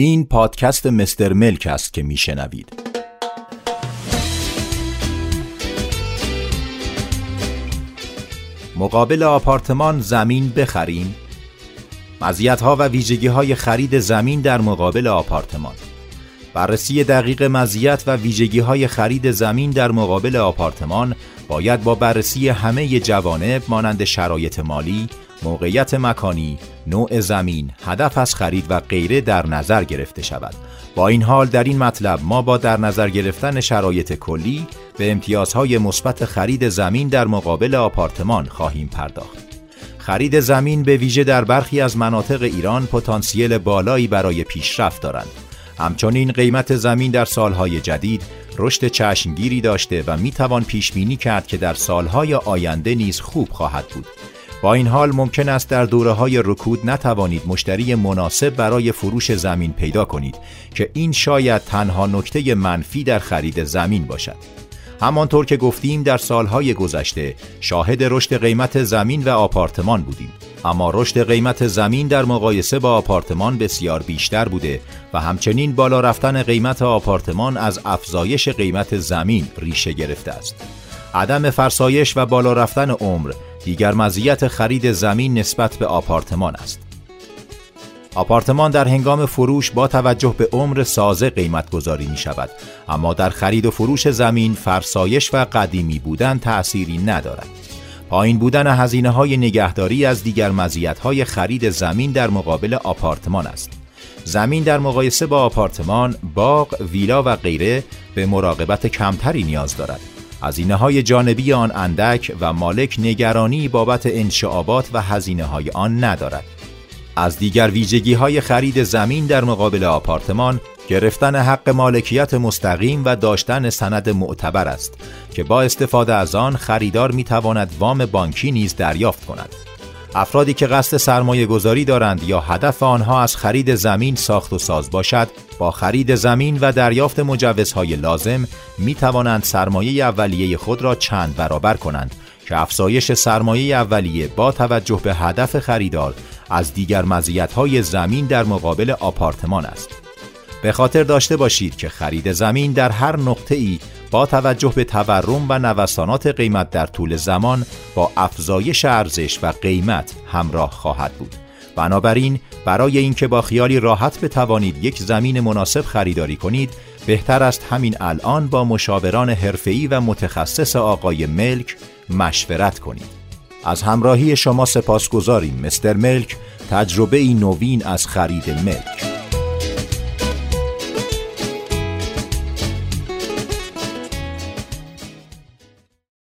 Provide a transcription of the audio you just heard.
این پادکست مستر ملک است که میشنوید. مقابل آپارتمان زمین بخریم. ها و ویژگی های خرید زمین در مقابل آپارتمان. بررسی دقیق مزیت و ویژگی های خرید زمین در مقابل آپارتمان باید با بررسی همه جوانب مانند شرایط مالی، موقعیت مکانی، نوع زمین، هدف از خرید و غیره در نظر گرفته شود. با این حال در این مطلب ما با در نظر گرفتن شرایط کلی به امتیازهای مثبت خرید زمین در مقابل آپارتمان خواهیم پرداخت. خرید زمین به ویژه در برخی از مناطق ایران پتانسیل بالایی برای پیشرفت دارند. همچنین قیمت زمین در سالهای جدید رشد چشمگیری داشته و می‌توان پیش بینی کرد که در سالهای آینده نیز خوب خواهد بود. با این حال ممکن است در دوره های رکود نتوانید مشتری مناسب برای فروش زمین پیدا کنید که این شاید تنها نکته منفی در خرید زمین باشد. همانطور که گفتیم در سالهای گذشته شاهد رشد قیمت زمین و آپارتمان بودیم. اما رشد قیمت زمین در مقایسه با آپارتمان بسیار بیشتر بوده و همچنین بالا رفتن قیمت آپارتمان از افزایش قیمت زمین ریشه گرفته است. عدم فرسایش و بالا رفتن عمر دیگر مزیت خرید زمین نسبت به آپارتمان است. آپارتمان در هنگام فروش با توجه به عمر سازه قیمت گذاری می شود اما در خرید و فروش زمین فرسایش و قدیمی بودن تأثیری ندارد. پایین بودن هزینه های نگهداری از دیگر مزیت های خرید زمین در مقابل آپارتمان است. زمین در مقایسه با آپارتمان، باغ، ویلا و غیره به مراقبت کمتری نیاز دارد. هزینه های جانبی آن اندک و مالک نگرانی بابت انشعابات و هزینه های آن ندارد. از دیگر ویژگی های خرید زمین در مقابل آپارتمان گرفتن حق مالکیت مستقیم و داشتن سند معتبر است که با استفاده از آن خریدار می تواند وام بانکی نیز دریافت کند. افرادی که قصد سرمایه گذاری دارند یا هدف آنها از خرید زمین ساخت و ساز باشد با خرید زمین و دریافت مجوزهای لازم می توانند سرمایه اولیه خود را چند برابر کنند که افزایش سرمایه اولیه با توجه به هدف خریدار از دیگر مزیت‌های زمین در مقابل آپارتمان است. به خاطر داشته باشید که خرید زمین در هر نقطه ای با توجه به تورم و نوسانات قیمت در طول زمان با افزایش ارزش و قیمت همراه خواهد بود. بنابراین برای اینکه با خیالی راحت بتوانید یک زمین مناسب خریداری کنید بهتر است همین الان با مشاوران حرفه‌ای و متخصص آقای ملک مشورت کنید. از همراهی شما سپاس گذاریم مستر ملک. تجربه نوین از خرید ملک.